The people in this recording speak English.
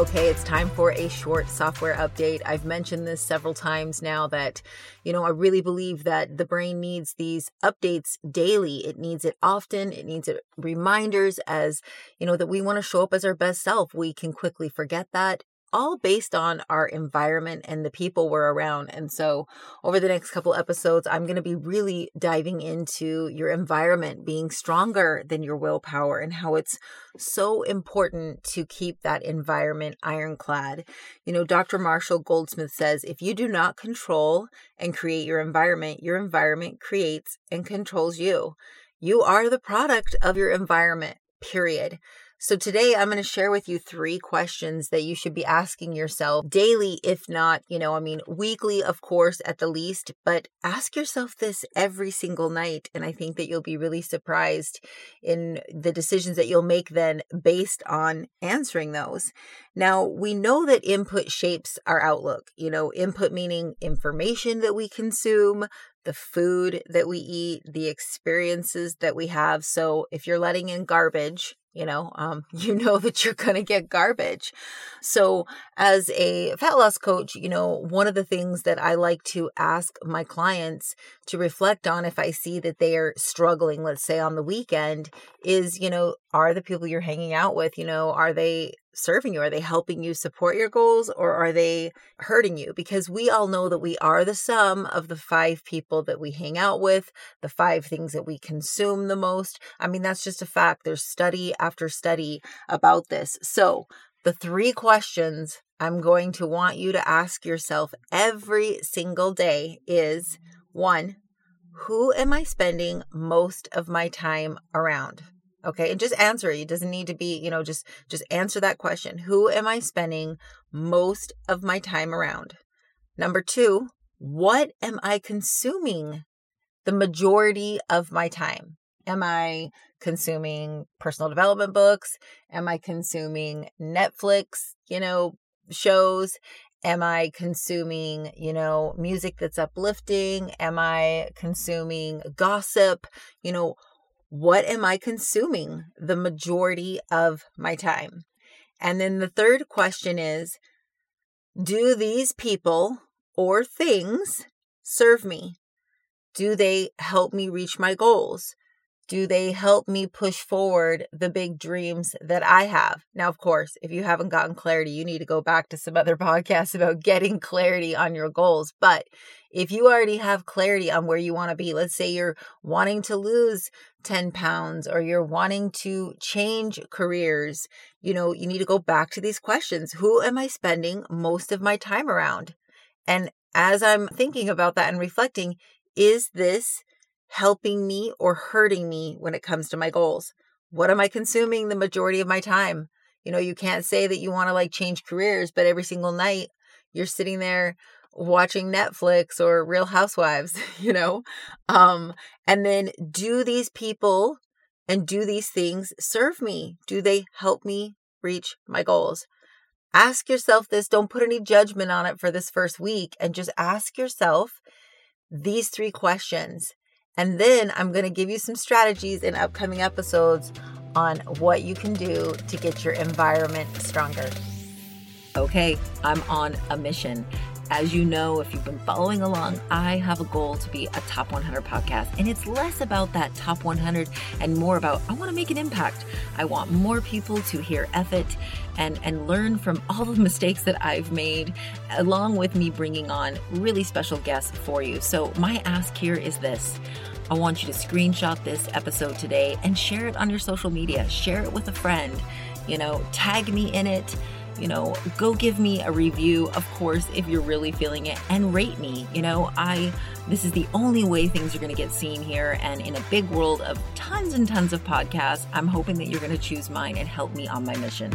Okay, it's time for a short software update. I've mentioned this several times now that, you know, I really believe that the brain needs these updates daily. It needs it often. It needs it reminders as, you know, that we want to show up as our best self. We can quickly forget that all based on our environment and the people we're around. And so, over the next couple episodes, I'm going to be really diving into your environment being stronger than your willpower and how it's so important to keep that environment ironclad. You know, Dr. Marshall Goldsmith says if you do not control and create your environment, your environment creates and controls you. You are the product of your environment, period. So today I'm going to share with you three questions that you should be asking yourself daily, if not, you know, I mean, weekly, of course, at the least, but ask yourself this every single night. And I think that you'll be really surprised in the decisions that you'll make then based on answering those. Now, we know that input shapes our outlook, you know, input meaning information that we consume, the food that we eat, the experiences that we have. So if you're letting in garbage, you know um, you know that you're going to get garbage so as a fat loss coach you know one of the things that i like to ask my clients to reflect on if i see that they are struggling let's say on the weekend is you know are the people you're hanging out with you know are they serving you? Are they helping you support your goals or are they hurting you? Because we all know that we are the sum of the five people that we hang out with, the five things that we consume the most. I mean, that's just a fact. There's study after study about this. So, the three questions I'm going to want you to ask yourself every single day is one, who am I spending most of my time around? Okay and just answer it. Doesn't need to be you know just just answer that question. Who am i spending most of my time around? Number two what am i consuming the majority of my time? Am i consuming personal development books? Am i consuming netflix you know shows? Am i consuming you know music that's uplifting? Am i consuming gossip? You know what am I consuming the majority of my time? And then the third question is Do these people or things serve me? Do they help me reach my goals? Do they help me push forward the big dreams that I have? Now, of course, if you haven't gotten clarity, you need to go back to some other podcasts about getting clarity on your goals. But if you already have clarity on where you want to be, let's say you're wanting to lose 10 pounds or you're wanting to change careers, you know, you need to go back to these questions. Who am I spending most of my time around? And as I'm thinking about that and reflecting, is this helping me or hurting me when it comes to my goals? What am I consuming the majority of my time? You know, you can't say that you want to like change careers, but every single night you're sitting there watching Netflix or Real Housewives, you know? Um, and then do these people and do these things serve me? Do they help me reach my goals? Ask yourself this. Don't put any judgment on it for this first week and just ask yourself these three questions and then I'm going to give you some strategies in upcoming episodes on what you can do to get your environment stronger. Okay, I'm on a mission. As you know, if you've been following along, I have a goal to be a top 100 podcast. And it's less about that top 100 and more about I want to make an impact. I want more people to hear Effort and, and learn from all the mistakes that I've made, along with me bringing on really special guests for you. So, my ask here is this. I want you to screenshot this episode today and share it on your social media. Share it with a friend. You know, tag me in it you know, go give me a review, of course, if you're really feeling it, and rate me. You know, I, this is the only way things are going to get seen here. And in a big world of tons and tons of podcasts, I'm hoping that you're going to choose mine and help me on my mission.